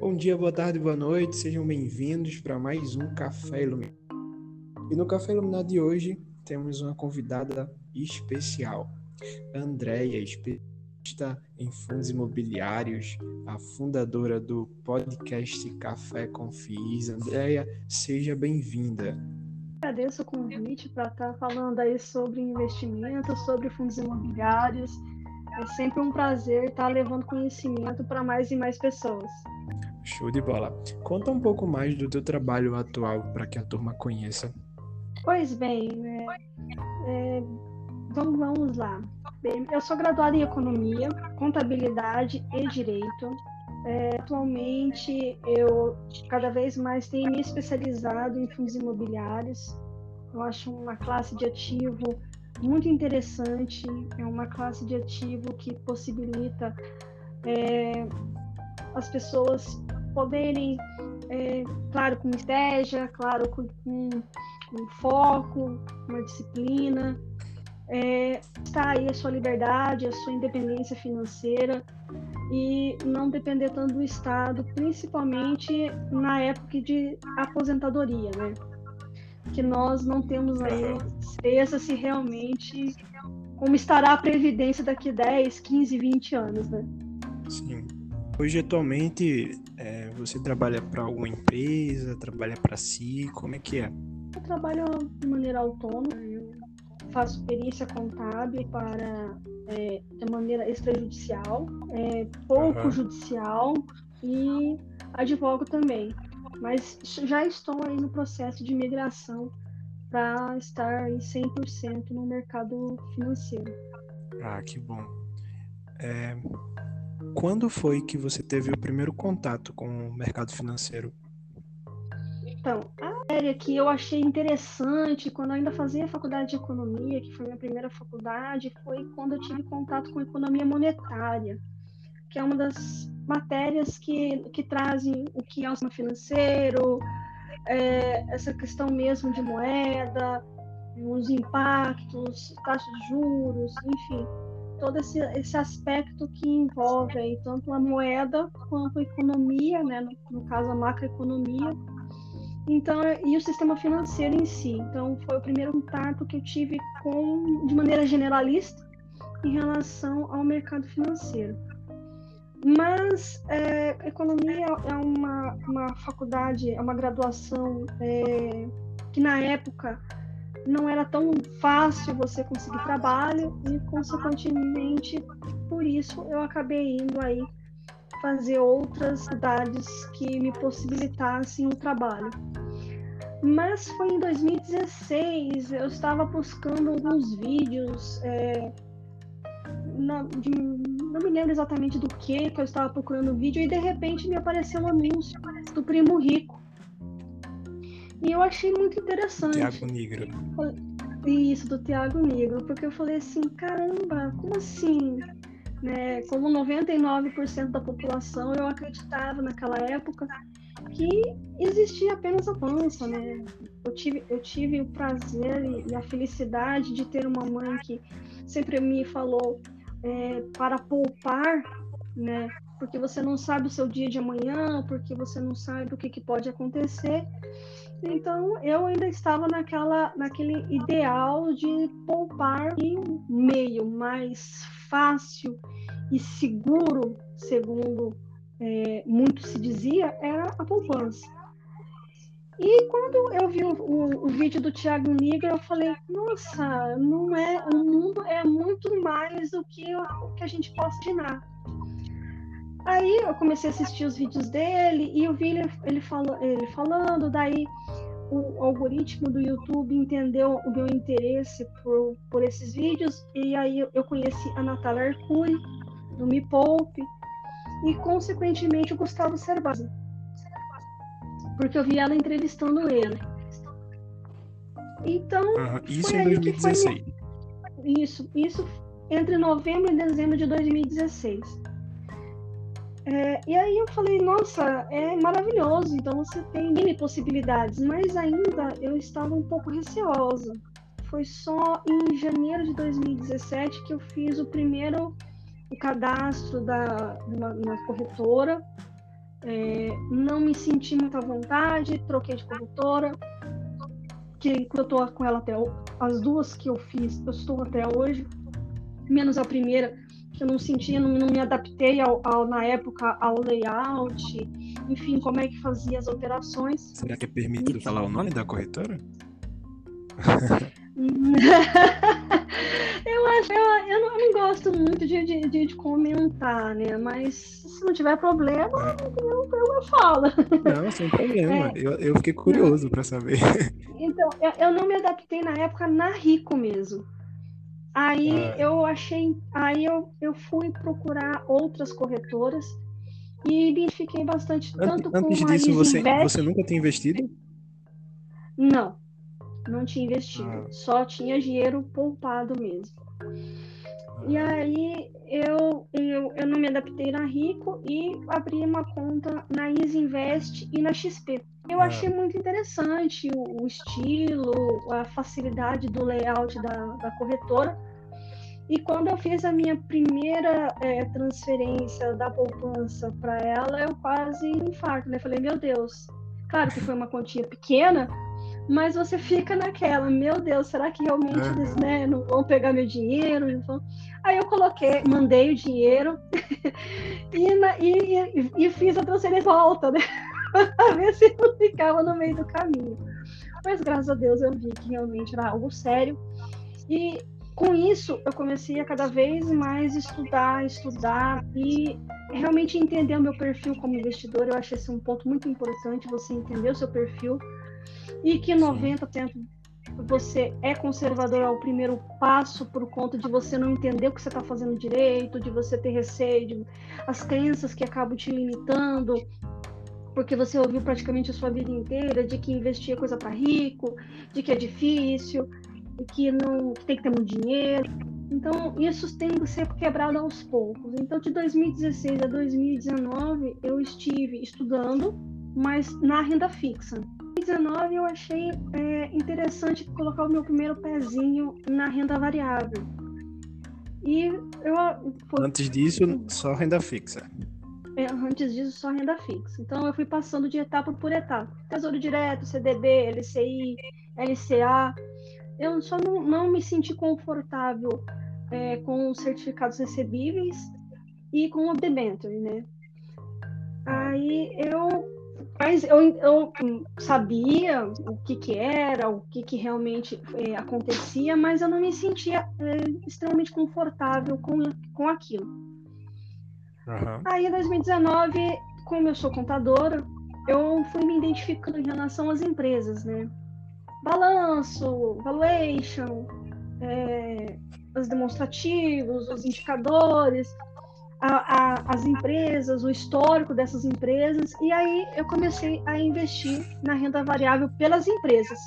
Bom dia, boa tarde, boa noite, sejam bem-vindos para mais um Café Iluminado. E no Café Iluminado de hoje temos uma convidada especial, Andréia, especialista em fundos imobiliários, a fundadora do podcast Café com. Andréia, seja bem-vinda. Agradeço o convite para estar falando aí sobre investimentos, sobre fundos imobiliários. É sempre um prazer estar levando conhecimento para mais e mais pessoas. Show de bola. Conta um pouco mais do teu trabalho atual para que a turma conheça. Pois bem, é, é, vamos, vamos lá. Bem, eu sou graduada em Economia, Contabilidade e Direito. É, atualmente, eu cada vez mais tenho me especializado em fundos imobiliários. Eu acho uma classe de ativo muito interessante, é uma classe de ativo que possibilita é, as pessoas poderem, é, claro, com estratégia, claro, com, com, foco, uma disciplina, é, está aí a sua liberdade, a sua independência financeira e não depender tanto do Estado, principalmente na época de aposentadoria, né? Que nós não temos aí certeza se realmente como estará a previdência daqui 10, 15, 20 anos, né? Sim. Hoje, atualmente, é, você trabalha para alguma empresa, trabalha para si, como é que é? Eu trabalho de maneira autônoma, eu faço perícia contábil para é, de maneira extrajudicial, é, pouco uhum. judicial e advogo também. Mas já estou aí no processo de migração para estar em 100% no mercado financeiro. Ah, que bom. É, quando foi que você teve o primeiro contato com o mercado financeiro? Então, a área que eu achei interessante quando eu ainda fazia faculdade de economia, que foi minha primeira faculdade, foi quando eu tive contato com economia monetária, que é uma das matérias que, que trazem o que é o sistema financeiro, é, essa questão mesmo de moeda, os impactos, taxas de juros, enfim todo esse, esse aspecto que envolve aí, tanto a moeda quanto a economia, né, no, no caso a macroeconomia, então e o sistema financeiro em si. Então foi o primeiro contato que eu tive com de maneira generalista em relação ao mercado financeiro. Mas é, economia é uma, uma faculdade, é uma graduação é, que na época não era tão fácil você conseguir trabalho e, consequentemente, por isso eu acabei indo aí fazer outras cidades que me possibilitassem o trabalho. Mas foi em 2016, eu estava buscando alguns vídeos, é, na, de, não me lembro exatamente do que, que eu estava procurando vídeo, e de repente me apareceu um anúncio do Primo Rico. E eu achei muito interessante. Tiago Negro. Isso, do Tiago Negro, porque eu falei assim, caramba, como assim? Né? Como 99% da população, eu acreditava naquela época que existia apenas a pança, né? Eu tive, eu tive o prazer e a felicidade de ter uma mãe que sempre me falou é, para poupar, né? Porque você não sabe o seu dia de amanhã, porque você não sabe o que, que pode acontecer. Então eu ainda estava naquela, naquele ideal de poupar em um meio mais fácil e seguro, segundo é, muito se dizia, era a poupança. E quando eu vi o, o, o vídeo do Tiago Nigro, eu falei, nossa, não é, o mundo é muito mais do que o que a gente possa imaginar. Aí eu comecei a assistir os vídeos dele e eu vi ele, ele, fala, ele falando, daí o algoritmo do YouTube entendeu o meu interesse por, por esses vídeos e aí eu conheci a Natália Arcuri, do Me Poupe, e consequentemente o Gustavo Cerbasi, porque eu vi ela entrevistando ele. Então, uhum. isso em 2016. Foi... Isso, isso entre novembro e dezembro de 2016. É, e aí eu falei, nossa, é maravilhoso, então você tem mil possibilidades, mas ainda eu estava um pouco receosa. Foi só em janeiro de 2017 que eu fiz o primeiro o cadastro da, na corretora é, não me senti muito à vontade, troquei de corretora, que eu estou com ela até as duas que eu fiz, eu estou até hoje, menos a primeira, que eu não senti, não, não me adaptei ao, ao, na época ao layout, enfim, como é que fazia as operações. Será que é permitido falar o nome da corretora? eu acho, eu, eu, não, eu, não, gosto muito de, de, de, comentar, né? Mas se não tiver problema, eu, eu, falo. Não, sem problema. É, eu, eu fiquei curioso para saber. Então, eu, não me adaptei na época na Rico mesmo. Aí ah. eu achei, aí eu, eu fui procurar outras corretoras e identifiquei bastante tanto antes, com disso você Invest... você nunca tinha investido? Não, não tinha investido, ah. só tinha dinheiro poupado mesmo. Ah. E aí eu, eu, eu não me adaptei na Rico e abri uma conta na Easy Invest e na XP. Eu ah. achei muito interessante o, o, estilo, a facilidade do layout da, da corretora. E quando eu fiz a minha primeira é, transferência da poupança para ela, eu quase infarto, né? Falei, meu Deus, claro que foi uma quantia pequena, mas você fica naquela, meu Deus, será que realmente uhum. eles né, não vão pegar meu dinheiro? Aí eu coloquei, mandei o dinheiro e, na, e, e, fiz a transferência volta, né? para ver se não ficava no meio do caminho. Mas graças a Deus eu vi que realmente era algo sério. E com isso eu comecei a cada vez mais estudar, estudar e realmente entender o meu perfil como investidor. Eu acho esse um ponto muito importante, você entender o seu perfil e que 90% você é conservador ao primeiro passo por conta de você não entender o que você está fazendo direito, de você ter receio, de, as crenças que acabam te limitando, porque você ouviu praticamente a sua vida inteira de que investir é coisa para rico, de que é difícil, que não que tem que ter muito dinheiro. Então, isso tem que ser quebrado aos poucos. Então, de 2016 a 2019, eu estive estudando, mas na renda fixa. Em 2019, eu achei é, interessante colocar o meu primeiro pezinho na renda variável. E eu. Foi... Antes disso, só renda fixa. É, antes disso, só renda fixa. Então, eu fui passando de etapa por etapa. Tesouro Direto, CDB, LCI, LCA. Eu só não, não me senti confortável é, com os certificados recebíveis e com o debenture, né? Aí eu mas eu, eu sabia o que, que era, o que, que realmente é, acontecia, mas eu não me sentia é, extremamente confortável com, com aquilo. Uhum. Aí, em 2019, como eu sou contadora, eu fui me identificando em relação às empresas, né? Balanço, valuation, é, os demonstrativos, os indicadores, a, a, as empresas, o histórico dessas empresas, e aí eu comecei a investir na renda variável pelas empresas.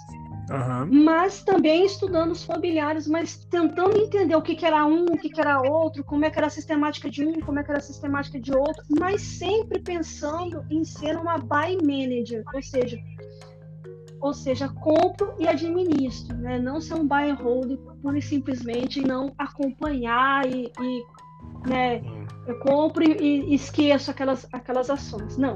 Uhum. Mas também estudando os familiares, mas tentando entender o que, que era um, o que, que era outro, como é que era a sistemática de um, como é que era a sistemática de outro, mas sempre pensando em ser uma buy manager, ou seja, ou seja, compro e administro, né? não ser um buy and hold pura e simplesmente não acompanhar e, e né. Eu compro e, esqueço aquelas, aquelas ações. Não.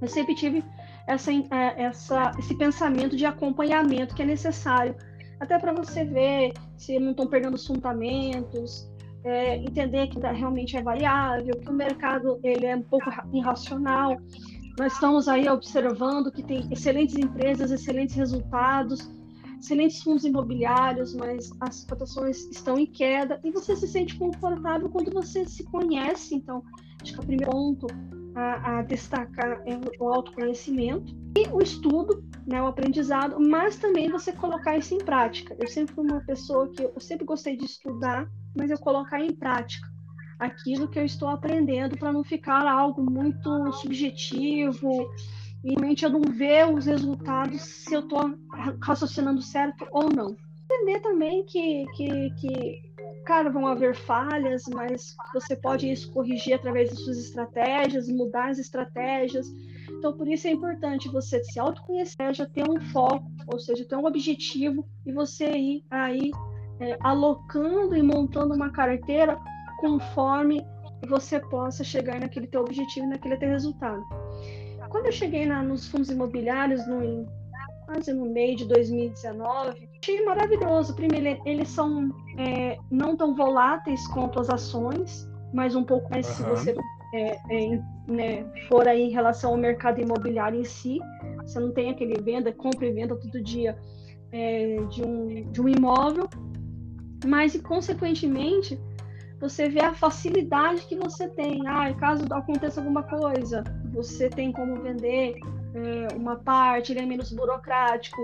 Eu sempre tive essa, é, essa, esse pensamento de acompanhamento que é necessário, até para você ver se não estão perdendo os fundamentos, é, entender que realmente é variável, que o mercado ele é um pouco irracional. Nós estamos aí observando que tem excelentes empresas, excelentes resultados, excelentes fundos imobiliários, mas as cotações estão em queda e você se sente confortável quando você se conhece. Então, acho que o primeiro ponto a, a destacar é o autoconhecimento e o estudo, né, o aprendizado, mas também você colocar isso em prática. Eu sempre fui uma pessoa que eu sempre gostei de estudar, mas eu colocar em prática aquilo que eu estou aprendendo para não ficar algo muito subjetivo e realmente eu não ver os resultados se eu estou raciocinando certo ou não. Entender também que, que, que, cara, vão haver falhas, mas você pode isso corrigir através das suas estratégias, mudar as estratégias. Então, por isso é importante você se autoconhecer, já ter um foco, ou seja, ter um objetivo e você ir aí é, alocando e montando uma carteira conforme você possa chegar naquele teu objetivo, naquele teu resultado. Quando eu cheguei na, nos fundos imobiliários, no, quase no meio de 2019, achei maravilhoso. Primeiro, eles são é, não tão voláteis quanto as ações, mas um pouco mais uhum. se você é, é, né, for aí em relação ao mercado imobiliário em si. Você não tem aquele venda, compra e venda todo dia é, de, um, de um imóvel, mas, consequentemente, você vê a facilidade que você tem. Ah, caso aconteça alguma coisa, você tem como vender é, uma parte, ele é menos burocrático.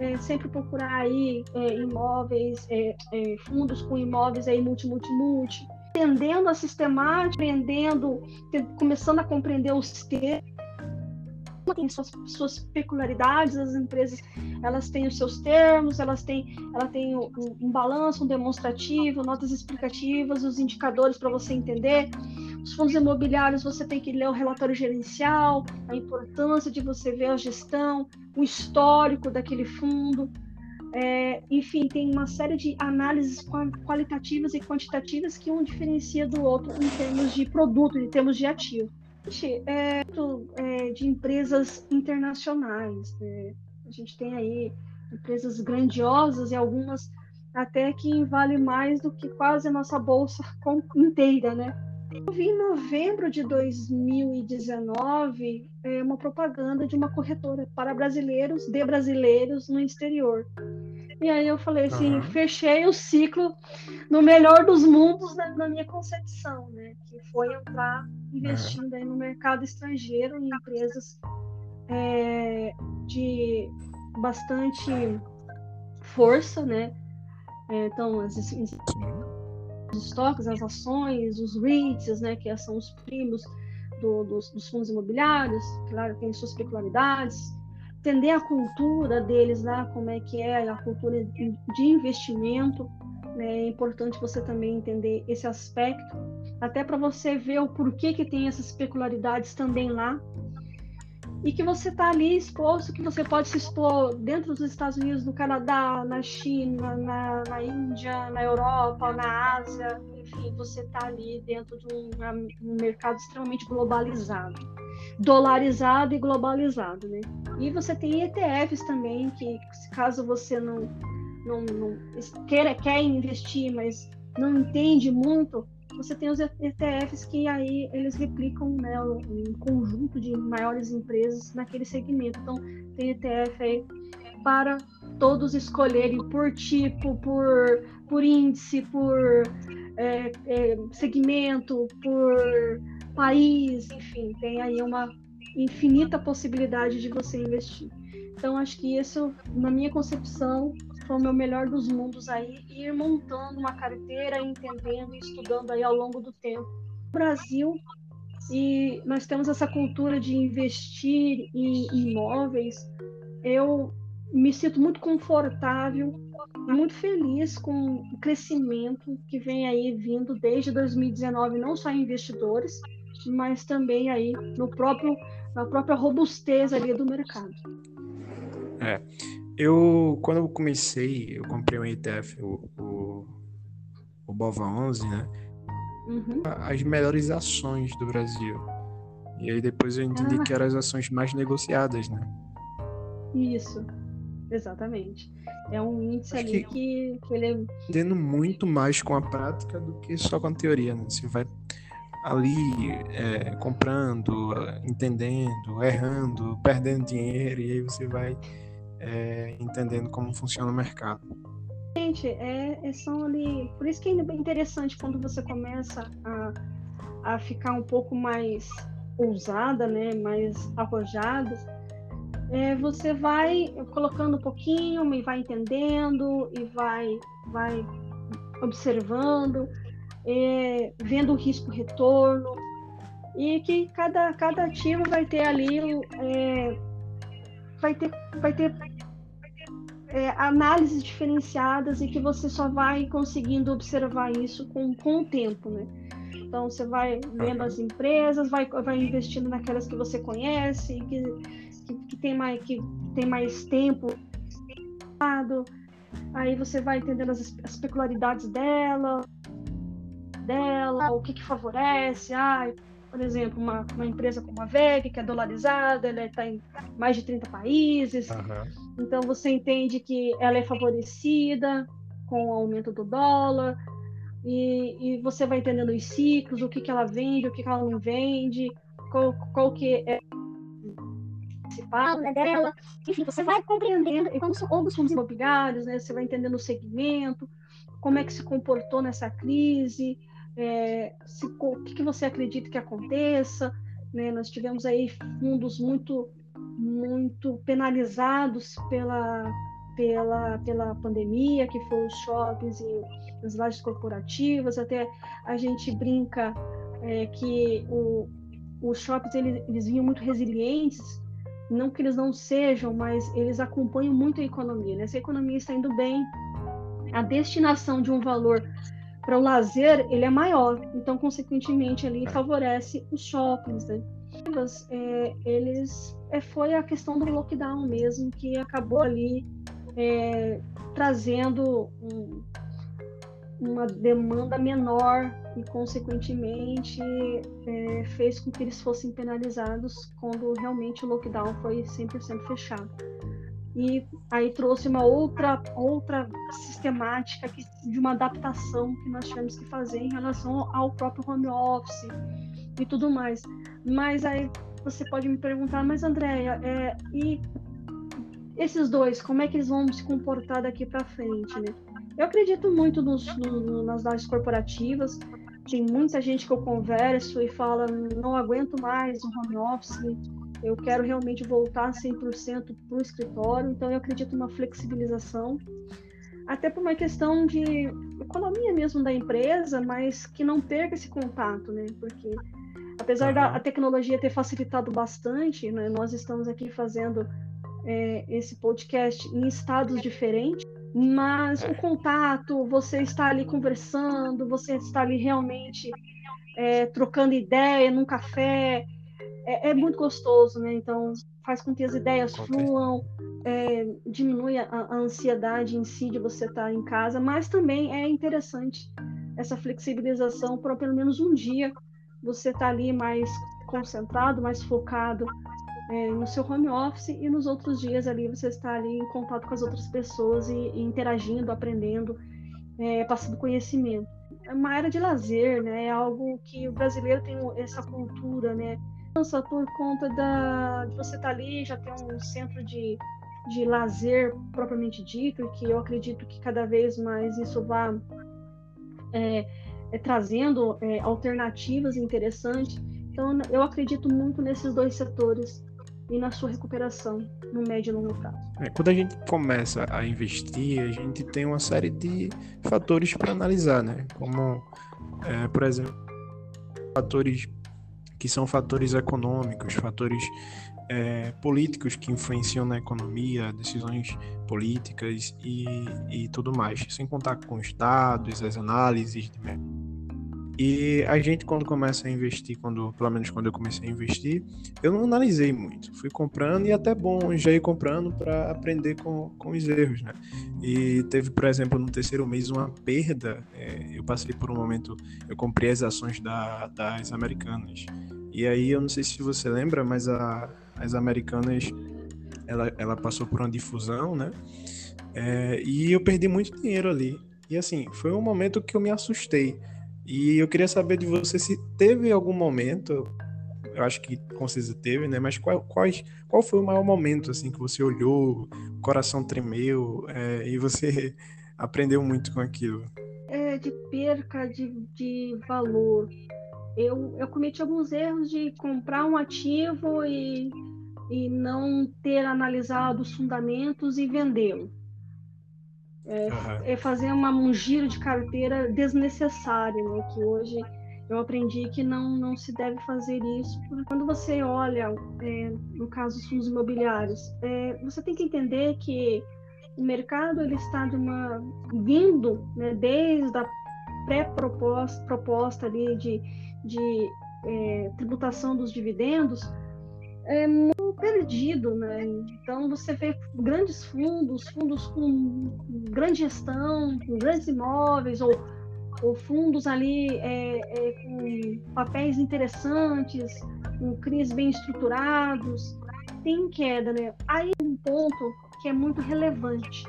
É, sempre procurar aí é, imóveis, é, é, fundos com imóveis aí multi, multi, multi. Entendendo a sistemática, aprendendo, começando a compreender os termos tem suas, suas peculiaridades, as empresas elas têm os seus termos, elas têm, ela tem um, um balanço, um demonstrativo, notas explicativas, os indicadores para você entender. Os fundos imobiliários você tem que ler o relatório gerencial, a importância de você ver a gestão, o histórico daquele fundo. É, enfim, tem uma série de análises qualitativas e quantitativas que um diferencia do outro em termos de produto, em termos de ativo é, é, de empresas internacionais. Né? A gente tem aí empresas grandiosas e algumas até que valem mais do que quase a nossa bolsa inteira, né? Eu vi em novembro de 2019 é, uma propaganda de uma corretora para brasileiros, de brasileiros no exterior. E aí eu falei assim, uhum. fechei o ciclo no melhor dos mundos na, na, minha concepção, né? Que foi entrar investindo aí no mercado estrangeiro em empresas é, de bastante força, né? É, então, as, os estoques, as ações, os REITs, né? Que são os primos do, dos, dos fundos imobiliários, claro, tem suas peculiaridades entender a cultura deles lá, como é que é a cultura de investimento. Né? É importante você também entender esse aspecto, até para você ver o porquê que tem essas peculiaridades também lá. E que você está ali exposto, que você pode se expor dentro dos Estados Unidos, no Canadá, na China, na, na Índia, na Europa, na Ásia, enfim, você está ali dentro de um, um mercado extremamente globalizado dolarizado e globalizado, né? E você tem ETFs também, que caso você não, não, não queira, quer investir, mas não entende muito, você tem os ETFs que aí eles replicam né, um conjunto de maiores empresas naquele segmento. Então, tem ETF aí para todos escolherem por tipo, por, por índice, por é, é, segmento, por país, enfim, tem aí uma infinita possibilidade de você investir. Então, acho que isso, na minha concepção, foi o melhor dos mundos aí, ir montando uma carteira, entendendo e estudando aí ao longo do tempo. No Brasil, e nós temos essa cultura de investir em imóveis, eu me sinto muito confortável e muito feliz com o crescimento que vem aí vindo desde 2019, não só em investidores, mas também aí no próprio na própria robustez ali do mercado. É, eu quando eu comecei, eu comprei um ETF, o, o, o Bova 11, né? Uhum. As melhores ações do Brasil. E aí depois eu entendi ah. que eram as ações mais negociadas, né? Isso, exatamente. É um índice Acho ali que, que, que ele é. Tendo muito mais com a prática do que só com a teoria, né? Você vai ali é, comprando, entendendo, errando, perdendo dinheiro, e aí você vai é, entendendo como funciona o mercado. Gente, é, é, são ali. Por isso que é interessante quando você começa a, a ficar um pouco mais ousada, né, mais arrojada, é, você vai colocando um pouquinho e vai entendendo e vai, vai observando é, vendo o risco retorno e que cada, cada ativo vai ter ali é, vai ter vai ter é, análises diferenciadas e que você só vai conseguindo observar isso com, com o tempo, né? Então você vai vendo as empresas, vai, vai investindo naquelas que você conhece, que, que, que tem mais que tem mais tempo aí você vai entendendo as, as peculiaridades dela, dela, o que, que favorece. Ah, por exemplo, uma, uma empresa como a VEG, que é dolarizada, ela está em mais de 30 países. Uhum. Então, você entende que ela é favorecida com o aumento do dólar. E, e você vai entendendo os ciclos, o que, que ela vende, o que, que ela não vende, qual, qual que é principal né, dela. Enfim, você vai compreendendo, e como são outros fundos imobiliários, né, você vai entendendo o segmento, como é que se comportou nessa crise, é, se, o que, que você acredita que aconteça. Né? Nós tivemos aí fundos muito, muito penalizados pela, pela, pela pandemia, que foram os shoppings e as lajes corporativas. Até a gente brinca é, que o, os shoppings eles, eles vinham muito resilientes não que eles não sejam, mas eles acompanham muito a economia. Né? Se a economia está indo bem, a destinação de um valor para o lazer ele é maior, então consequentemente ali é. favorece os shoppings, né? É, eles é, foi a questão do lockdown mesmo que acabou ali é, trazendo um, uma demanda menor e, consequentemente, é, fez com que eles fossem penalizados quando realmente o lockdown foi 100% fechado. E aí trouxe uma outra, outra sistemática que, de uma adaptação que nós tivemos que fazer em relação ao próprio home office e tudo mais. Mas aí você pode me perguntar, mas Andréia, é, e esses dois, como é que eles vão se comportar daqui para frente, né? Eu acredito muito nos, no, nas lajes corporativas. Tem muita gente que eu converso e fala: não aguento mais o home office, eu quero realmente voltar 100% para o escritório. Então, eu acredito numa flexibilização, até por uma questão de economia mesmo da empresa, mas que não perca esse contato, né? Porque apesar uhum. da tecnologia ter facilitado bastante, né, nós estamos aqui fazendo é, esse podcast em estados diferentes mas o contato, você está ali conversando, você está ali realmente é, trocando ideia num café, é, é, muito gostoso, né? Então faz com que as ideias fluam, é, diminui a, a, ansiedade em si de você estar em casa, mas também é interessante essa flexibilização para pelo menos um dia você estar tá ali mais concentrado, mais focado é, no seu home office e nos outros dias ali você está ali em contato com as outras pessoas e, e interagindo, aprendendo, é, passando conhecimento. É uma era de lazer, né? É algo que o brasileiro tem essa cultura, né? Só por conta da, de você estar tá ali, já ter um centro de, de lazer propriamente dito, e que eu acredito que cada vez mais isso vá é, é, trazendo é, alternativas interessantes. Então, eu acredito muito nesses dois setores e na sua recuperação no médio e longo prazo. É, quando a gente começa a investir, a gente tem uma série de fatores para analisar, né? Como, é, por exemplo, fatores que são fatores econômicos, fatores é, políticos que influenciam na economia, decisões políticas e, e tudo mais, sem contar com os dados, as análises de mercado e a gente, quando começa a investir, quando, pelo menos quando eu comecei a investir, eu não analisei muito. Fui comprando e até bom já ir comprando para aprender com, com os erros, né? E teve, por exemplo, no terceiro mês uma perda. É, eu passei por um momento, eu comprei as ações da, das americanas. E aí, eu não sei se você lembra, mas a, as americanas, ela, ela passou por uma difusão, né? É, e eu perdi muito dinheiro ali. E assim, foi um momento que eu me assustei e eu queria saber de você se teve algum momento, eu acho que com certeza teve, né? Mas qual, quais, qual foi o maior momento assim que você olhou, o coração tremeu é, e você aprendeu muito com aquilo? É, de perca de, de valor. Eu, eu cometi alguns erros de comprar um ativo e, e não ter analisado os fundamentos e vendê-lo. É, uhum. é fazer uma, um giro de carteira desnecessário, né? Que hoje eu aprendi que não, não se deve fazer isso. Quando você olha, é, no caso dos fundos imobiliários, é, você tem que entender que o mercado ele está de uma, vindo né, desde a pré-proposta proposta ali de, de é, tributação dos dividendos, é perdido, né? Então você vê grandes fundos, fundos com grande gestão, com grandes imóveis ou ou fundos ali é, é, com papéis interessantes, com CRIs bem estruturados, tem queda, né? Aí um ponto que é muito relevante,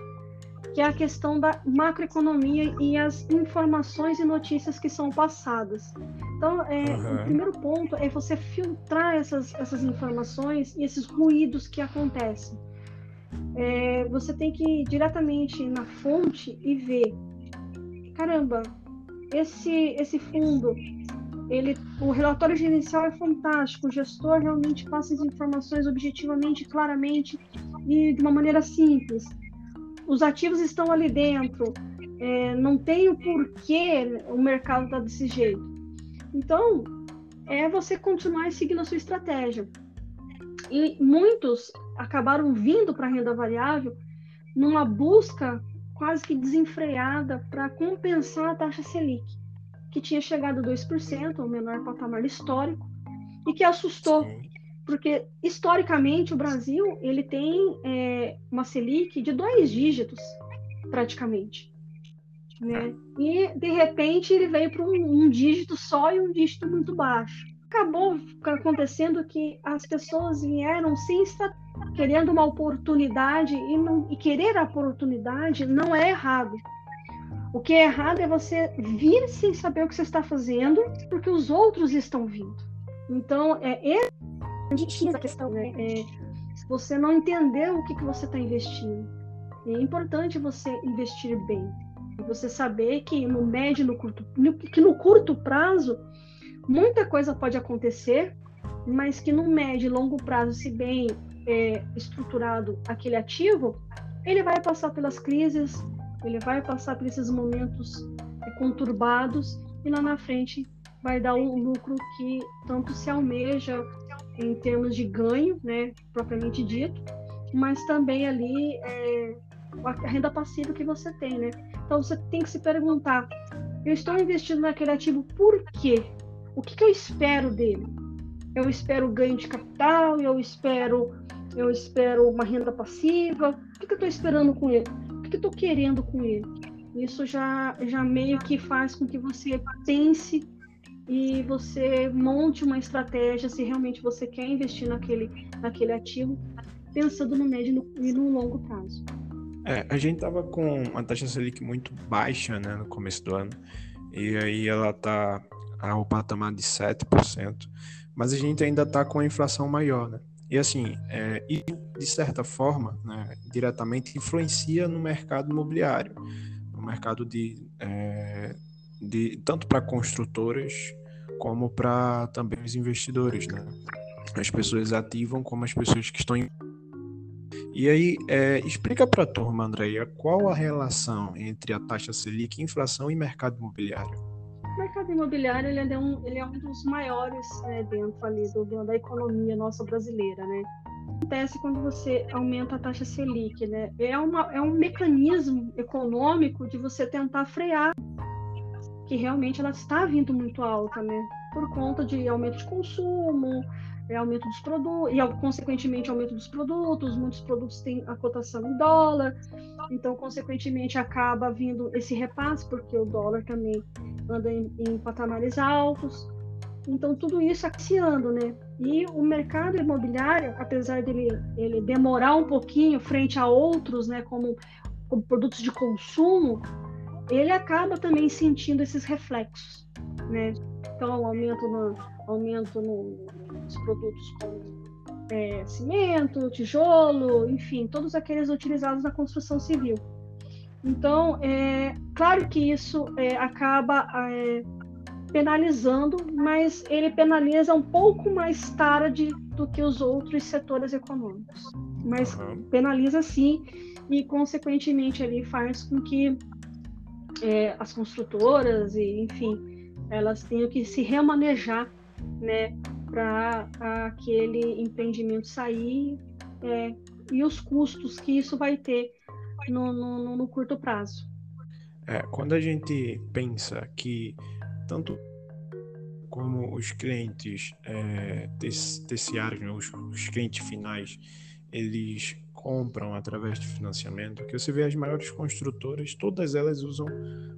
que é a questão da macroeconomia e as informações e notícias que são passadas. Então, é, uhum. o primeiro ponto é você filtrar essas, essas informações e esses ruídos que acontecem. É, você tem que ir diretamente na fonte e ver, caramba, esse, esse fundo, ele, o relatório gerencial é fantástico, o gestor realmente passa as informações objetivamente, claramente e de uma maneira simples. Os ativos estão ali dentro, é, não tem o porquê o mercado está desse jeito. Então, é você continuar seguindo a sua estratégia. E muitos acabaram vindo para a renda variável numa busca quase que desenfreada para compensar a taxa Selic, que tinha chegado a 2%, o menor patamar histórico, e que assustou. Porque historicamente o Brasil ele tem é, uma Selic de dois dígitos, praticamente. Né? E de repente ele veio para um, um dígito só e um dígito muito baixo. Acabou acontecendo que as pessoas vieram sem estar querendo uma oportunidade e, não, e querer a oportunidade não é errado. O que é errado é você vir sem saber o que você está fazendo, porque os outros estão vindo. Então, é essa a questão, né? É, você não entendeu o que, que você está investindo. É importante você investir bem. Você saber que no médio e no curto, que no curto prazo, muita coisa pode acontecer, mas que no médio e longo prazo, se bem é, estruturado aquele ativo, ele vai passar pelas crises, ele vai passar por esses momentos é, conturbados e lá na frente vai dar um lucro que tanto se almeja em termos de ganho, né, propriamente dito, mas também ali é, a renda passiva que você tem, né? Então você tem que se perguntar: eu estou investindo naquele ativo por quê? O que, que eu espero dele? Eu espero ganho de capital, eu espero eu espero uma renda passiva. O que, que eu estou esperando com ele? O que, que eu estou querendo com ele? Isso já, já meio que faz com que você pense e você monte uma estratégia se realmente você quer investir naquele, naquele ativo, pensando no médio e no longo prazo. É, a gente tava com uma taxa Selic muito baixa né, no começo do ano, e aí ela tá ao patamar de 7%, mas a gente ainda tá com a inflação maior, né? E assim, é, e de certa forma, né, diretamente influencia no mercado imobiliário, no mercado de, é, de tanto para construtoras como para também os investidores, né? As pessoas ativam como as pessoas que estão em... E aí, é, explica para a turma, Andréia, qual a relação entre a taxa Selic, inflação e mercado imobiliário? mercado imobiliário ele é um, ele é um dos maiores né, dentro ali do, da economia nossa brasileira, né? Acontece quando você aumenta a taxa Selic, né? É, uma, é um mecanismo econômico de você tentar frear que realmente ela está vindo muito alta, né? Por conta de aumento de consumo, é aumento dos produtos, e consequentemente aumento dos produtos, muitos produtos têm a cotação em dólar, então consequentemente acaba vindo esse repasse, porque o dólar também anda em, em patamares altos, então tudo isso axiando, né? E o mercado imobiliário, apesar dele ele demorar um pouquinho frente a outros, né, como, como produtos de consumo, ele acaba também sentindo esses reflexos, né? Então, aumento no, aumento no, nos produtos como é, cimento, tijolo, enfim, todos aqueles utilizados na construção civil. Então, é claro que isso é, acaba é, penalizando, mas ele penaliza um pouco mais tarde do que os outros setores econômicos. Mas uhum. penaliza sim, e consequentemente ele faz com que é, as construtoras e, enfim, elas tenham que se remanejar né, para aquele empreendimento sair é, e os custos que isso vai ter no, no, no curto prazo. É, quando a gente pensa que tanto como os clientes é, terciários, né, os, os clientes finais, eles compram através de financiamento, que você vê as maiores construtoras, todas elas usam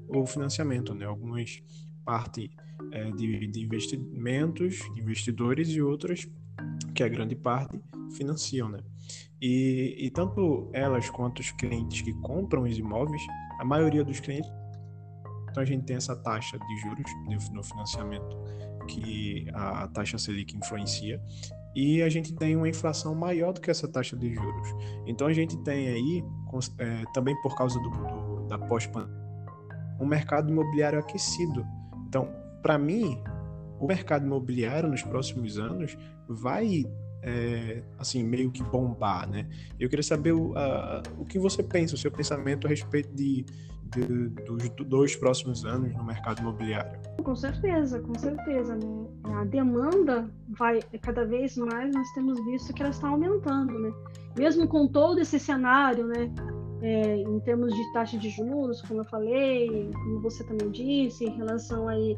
o financiamento, né? Algumas parte é, de, de investimentos, investidores e outras, que a grande parte, financiam, né? E, e tanto elas quanto os clientes que compram os imóveis, a maioria dos clientes então a gente tem essa taxa de juros no financiamento que a taxa Selic influencia e a gente tem uma inflação maior do que essa taxa de juros. Então a gente tem aí, é, também por causa do, do da pós-pandemia, um mercado imobiliário aquecido. Então, para mim, o mercado imobiliário nos próximos anos vai é, assim meio que bombar, né? Eu queria saber o, a, o que você pensa, o seu pensamento a respeito de, de, dos dois próximos anos no mercado imobiliário. Com certeza, com certeza, né? A demanda vai cada vez mais nós temos visto que ela está aumentando, né? Mesmo com todo esse cenário, né? É, em termos de taxa de juros, como eu falei, como você também disse, em relação aí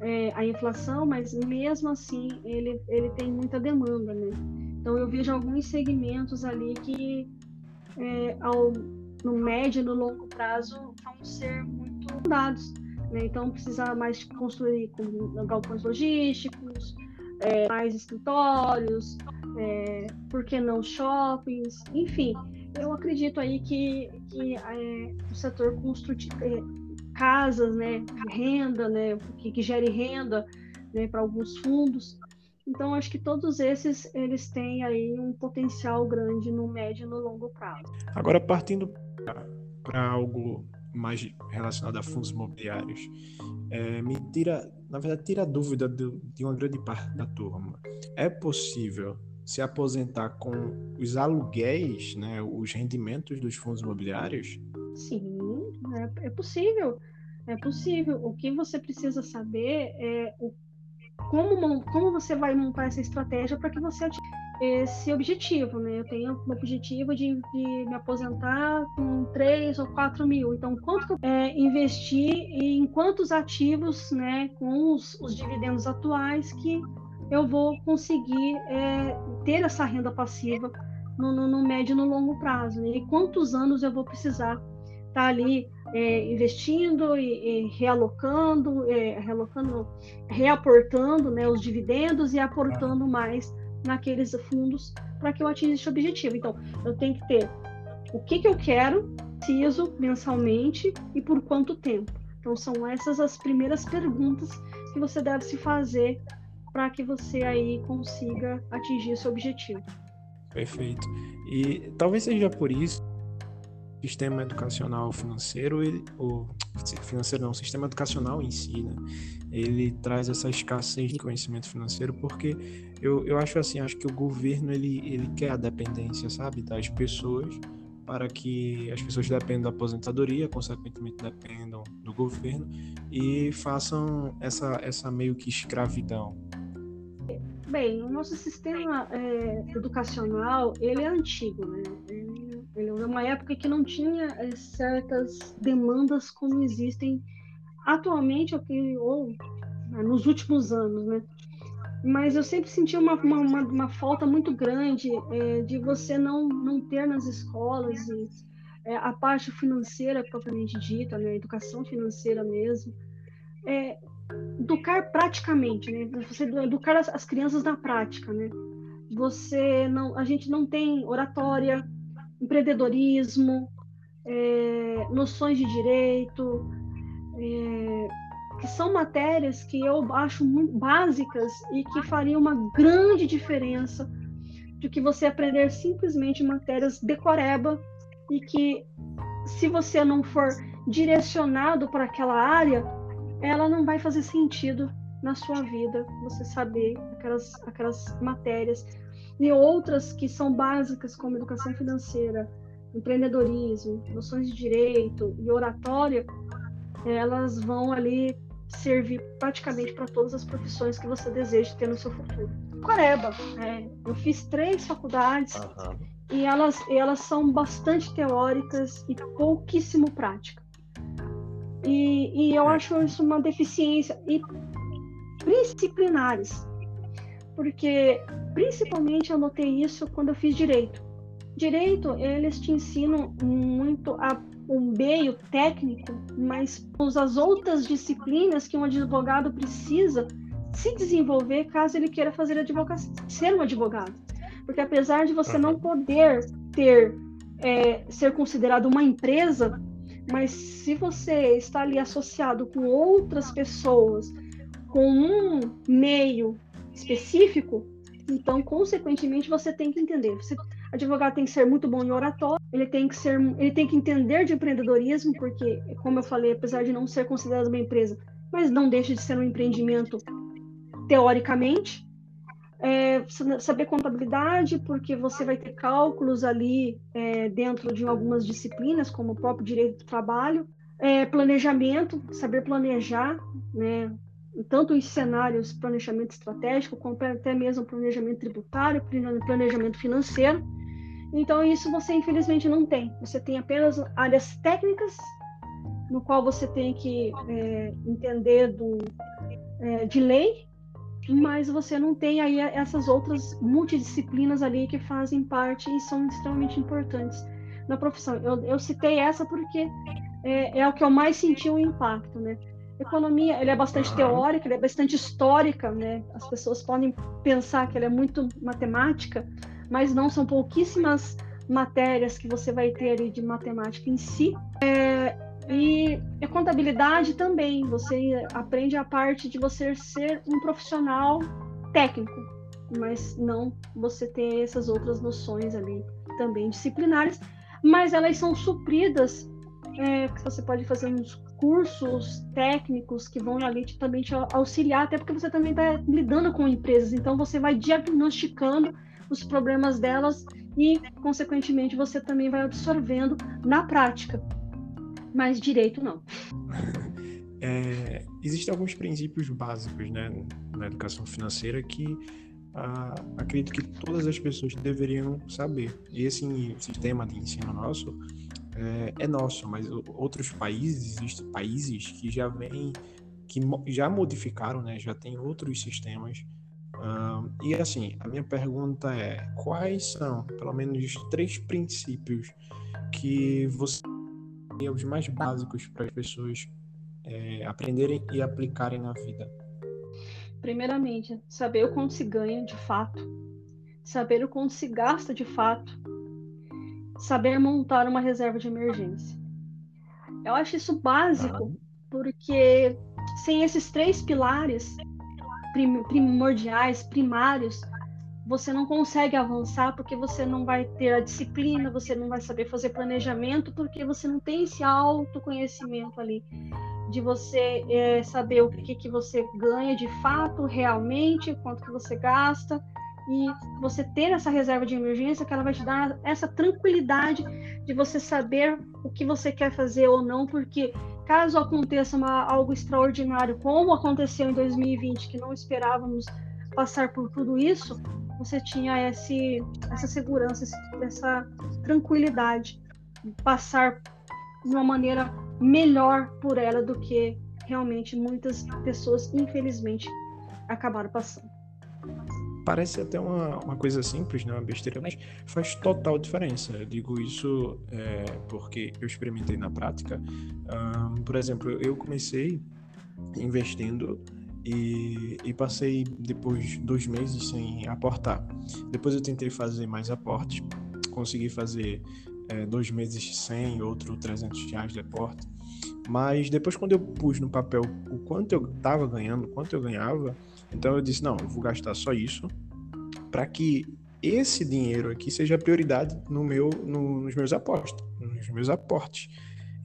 é, a inflação, mas mesmo assim ele, ele tem muita demanda, né? Então eu vejo alguns segmentos ali que é, ao, no médio e no longo prazo vão ser muito dados. Né? Então precisa mais construir com galpões logísticos, é, mais escritórios, é, por que não shoppings, enfim. Eu acredito aí que, que é, o setor construtivo, é, casas, né, renda, né, que, que gere renda, né, para alguns fundos. Então, acho que todos esses eles têm aí um potencial grande no médio e no longo prazo. Agora, partindo para algo mais relacionado a fundos imobiliários, é, me tira, na verdade, tira a dúvida de, de uma grande parte da turma. É possível se aposentar com os aluguéis, né, os rendimentos dos fundos imobiliários? Sim, é, é possível. É possível. O que você precisa saber é o, como, como você vai montar essa estratégia para que você atinja esse objetivo, né? Eu tenho o objetivo de, de, me aposentar com 3 ou 4 mil. Então, quanto que eu é, investir em quantos ativos, né, com os, os dividendos atuais que eu vou conseguir é, ter essa renda passiva no, no, no médio e no longo prazo, né? E quantos anos eu vou precisar estar tá ali é, investindo e, e realocando, é, realocando, reaportando né, os dividendos e aportando mais naqueles fundos para que eu atinja esse objetivo. Então, eu tenho que ter o que, que eu quero, preciso mensalmente e por quanto tempo. Então, são essas as primeiras perguntas que você deve se fazer para que você aí consiga atingir esse objetivo. Perfeito. E talvez seja por isso sistema educacional financeiro, ele, o financeiro não, sistema educacional em si, né? Ele traz essa escassez de conhecimento financeiro porque eu, eu acho assim, acho que o governo ele, ele quer a dependência, sabe, das pessoas para que as pessoas dependam da aposentadoria, consequentemente dependam do governo e façam essa, essa meio que escravidão. Bem, o nosso sistema é, educacional, ele é antigo, né? É uma época que não tinha é, certas demandas como existem atualmente ou né, nos últimos anos, né? Mas eu sempre senti uma, uma, uma, uma falta muito grande é, de você não, não ter nas escolas e, é, a parte financeira propriamente dita, né? A educação financeira mesmo. É, educar praticamente, né? Você educar as, as crianças na prática, né? Você não, a gente não tem oratória, empreendedorismo, é, noções de direito, é, que são matérias que eu acho muito básicas e que fariam uma grande diferença de que você aprender simplesmente matérias decoreba e que se você não for direcionado para aquela área, ela não vai fazer sentido na sua vida você saber aquelas, aquelas matérias e outras que são básicas como educação financeira, empreendedorismo, noções de direito e oratória, elas vão ali servir praticamente para todas as profissões que você deseja ter no seu futuro. Coreba, é, eu fiz três faculdades uhum. e elas, elas são bastante teóricas e pouquíssimo práticas. E, e eu acho isso uma deficiência. E disciplinares. Porque, principalmente, eu notei isso quando eu fiz direito. Direito, eles te ensinam muito a um meio técnico, mas as outras disciplinas que um advogado precisa se desenvolver caso ele queira fazer advocacia, ser um advogado. Porque apesar de você não poder ter é, ser considerado uma empresa, mas se você está ali associado com outras pessoas, com um meio específico, então, consequentemente, você tem que entender. Você, advogado tem que ser muito bom em oratório, ele tem que ser, ele tem que entender de empreendedorismo, porque, como eu falei, apesar de não ser considerado uma empresa, mas não deixa de ser um empreendimento teoricamente. É, saber contabilidade, porque você vai ter cálculos ali é, dentro de algumas disciplinas, como o próprio direito do trabalho, é, planejamento, saber planejar, né, tanto os cenários planejamento estratégico, como até mesmo planejamento tributário, planejamento financeiro. Então, isso você infelizmente não tem. Você tem apenas áreas técnicas, no qual você tem que é, entender do, é, de lei, mas você não tem aí essas outras multidisciplinas ali que fazem parte e são extremamente importantes na profissão. Eu, eu citei essa porque é, é, o que eu mais senti o impacto, né? Economia, ele é bastante teórica, ele é bastante histórica, né? As pessoas podem pensar que ela é muito matemática, mas não são pouquíssimas matérias que você vai ter ali de matemática em si. É, e a contabilidade também, você aprende a parte de você ser um profissional técnico, mas não você ter essas outras noções ali também disciplinares, mas elas são supridas, é, você pode fazer uns cursos técnicos que vão ali te, também te auxiliar, até porque você também está lidando com empresas, então você vai diagnosticando os problemas delas e, consequentemente, você também vai absorvendo na prática mas direito não. É, existem alguns princípios básicos né, na educação financeira que ah, acredito que todas as pessoas deveriam saber. E esse sistema de ensino nosso é, é nosso, mas outros países, existem países que já vêm, que já modificaram, né, já tem outros sistemas. e assim, a minha pergunta é: quais são, pelo menos, três princípios que você os mais básicos para as pessoas é, aprenderem e aplicarem na vida? Primeiramente, saber o quanto se ganha de fato, saber o quanto se gasta de fato, saber montar uma reserva de emergência. Eu acho isso básico, porque sem esses três pilares primordiais, primários, você não consegue avançar porque você não vai ter a disciplina, você não vai saber fazer planejamento, porque você não tem esse autoconhecimento ali de você é, saber o que, que você ganha de fato, realmente, quanto que você gasta, e você ter essa reserva de emergência que ela vai te dar essa tranquilidade de você saber o que você quer fazer ou não, porque caso aconteça uma, algo extraordinário, como aconteceu em 2020, que não esperávamos passar por tudo isso, você tinha esse, essa segurança, essa tranquilidade, passar de uma maneira melhor por ela do que realmente muitas pessoas, infelizmente, acabaram passando. Parece até uma, uma coisa simples, né? uma besteira, mas faz total diferença. Eu digo isso é, porque eu experimentei na prática. Um, por exemplo, eu comecei investindo e, e, passei depois dois meses sem aportar. Depois eu tentei fazer mais aportes, consegui fazer é, dois meses sem, outro 300 reais de aporte. Mas depois quando eu pus no papel o quanto eu estava ganhando, o quanto eu ganhava, então eu disse, não, eu vou gastar só isso para que esse dinheiro aqui seja prioridade no meu, no, nos meus apostos, nos meus aportes.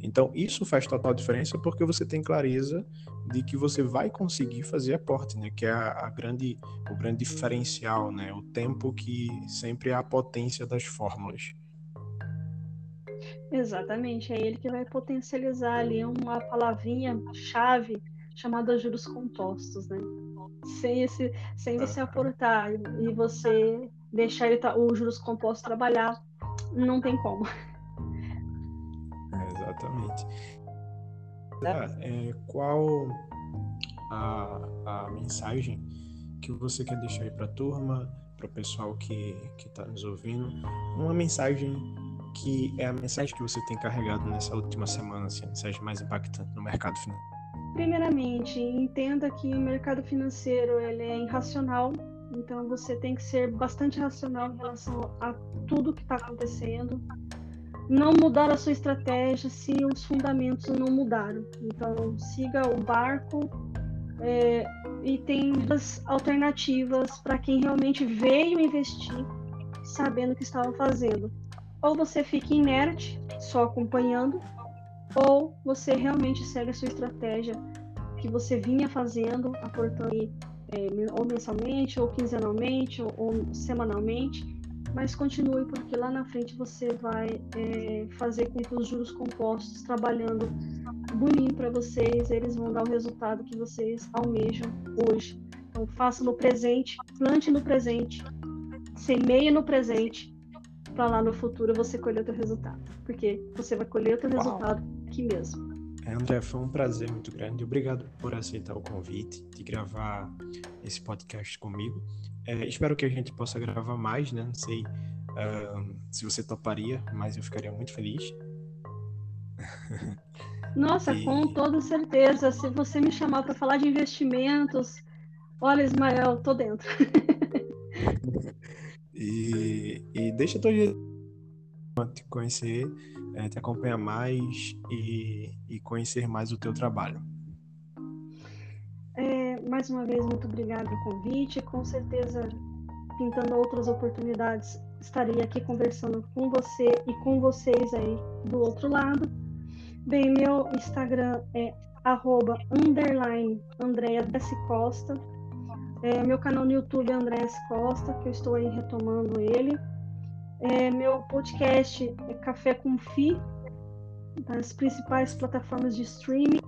Então, isso faz total diferença porque você tem clareza de que você vai conseguir fazer aporte, né? Que é a, a, grande, o grande diferencial, né? O tempo que sempre é a potência das fórmulas. Exatamente, é ele que vai potencializar ali uma palavrinha chave chamada juros compostos, né? Sem esse, sem você aportar e você deixar ele, o juros compostos trabalhar, não tem como. Exatamente. É, qual a, a mensagem que você quer deixar aí para a turma, o pessoal que está nos ouvindo uma mensagem que é a mensagem que você tem carregado nessa última semana, assim, a mensagem mais impactante no mercado financeiro? Primeiramente, entenda que o mercado financeiro ele é irracional, então você tem que ser bastante racional em relação a tudo que está acontecendo. Não mudar a sua estratégia se os fundamentos não mudaram. Então, siga o barco é, e tem duas alternativas para quem realmente veio investir sabendo o que estava fazendo. Ou você fica inerte, só acompanhando, ou você realmente segue a sua estratégia que você vinha fazendo, aportando é, ou mensalmente, ou quinzenalmente, ou, ou, semanalmente, mas continue, porque lá na frente você vai é, fazer com que os juros compostos trabalhando bonito para vocês, eles vão dar o resultado que vocês almejam hoje. Então, faça no presente, plante no presente, semeie no presente, para lá no futuro você colher o teu resultado. Porque você vai colher o teu Uau. resultado aqui mesmo. É, André, foi um prazer muito grande. Obrigado por aceitar o convite de gravar esse podcast comigo. É, espero que a gente possa gravar mais, né? Não sei uh, se você toparia, mas eu ficaria muito feliz. Nossa, e... com toda certeza. Se você me chamar para falar de investimentos, olha, Ismael, tô dentro. e, e deixa tua te conhecer, é, te acompanhar mais e, e conhecer mais o teu trabalho. É, mais uma vez, muito obrigada pelo convite. Com certeza, pintando outras oportunidades, estarei aqui conversando com você e com vocês aí do outro lado. Bem, meu Instagram é arroba underline Costa. É, meu canal no YouTube é Andréa Costa, que eu estou aí retomando ele. É, meu podcast é Café com Fi, das principais plataformas de streaming.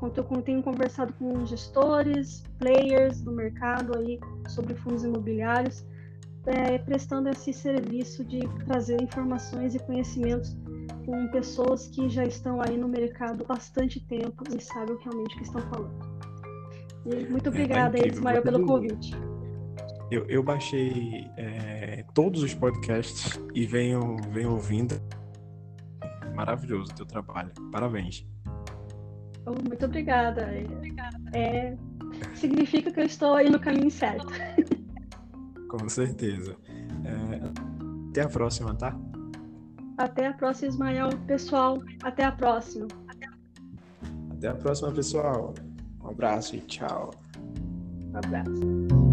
Eu tenho conversado com gestores, players do mercado aí sobre fundos imobiliários, é, prestando esse serviço de trazer informações e conhecimentos com pessoas que já estão aí no mercado bastante tempo e sabem realmente o que estão falando. E muito obrigada, é, tá Ismael, pelo convite. Eu, eu baixei é, todos os podcasts e venho, venho ouvindo. Maravilhoso o teu trabalho. Parabéns. Oh, muito obrigada. É, significa que eu estou aí no caminho certo. Com certeza. É, até a próxima, tá? Até a próxima, Ismael. Pessoal, até a próxima. Até a próxima, pessoal. Um abraço e tchau. Um abraço.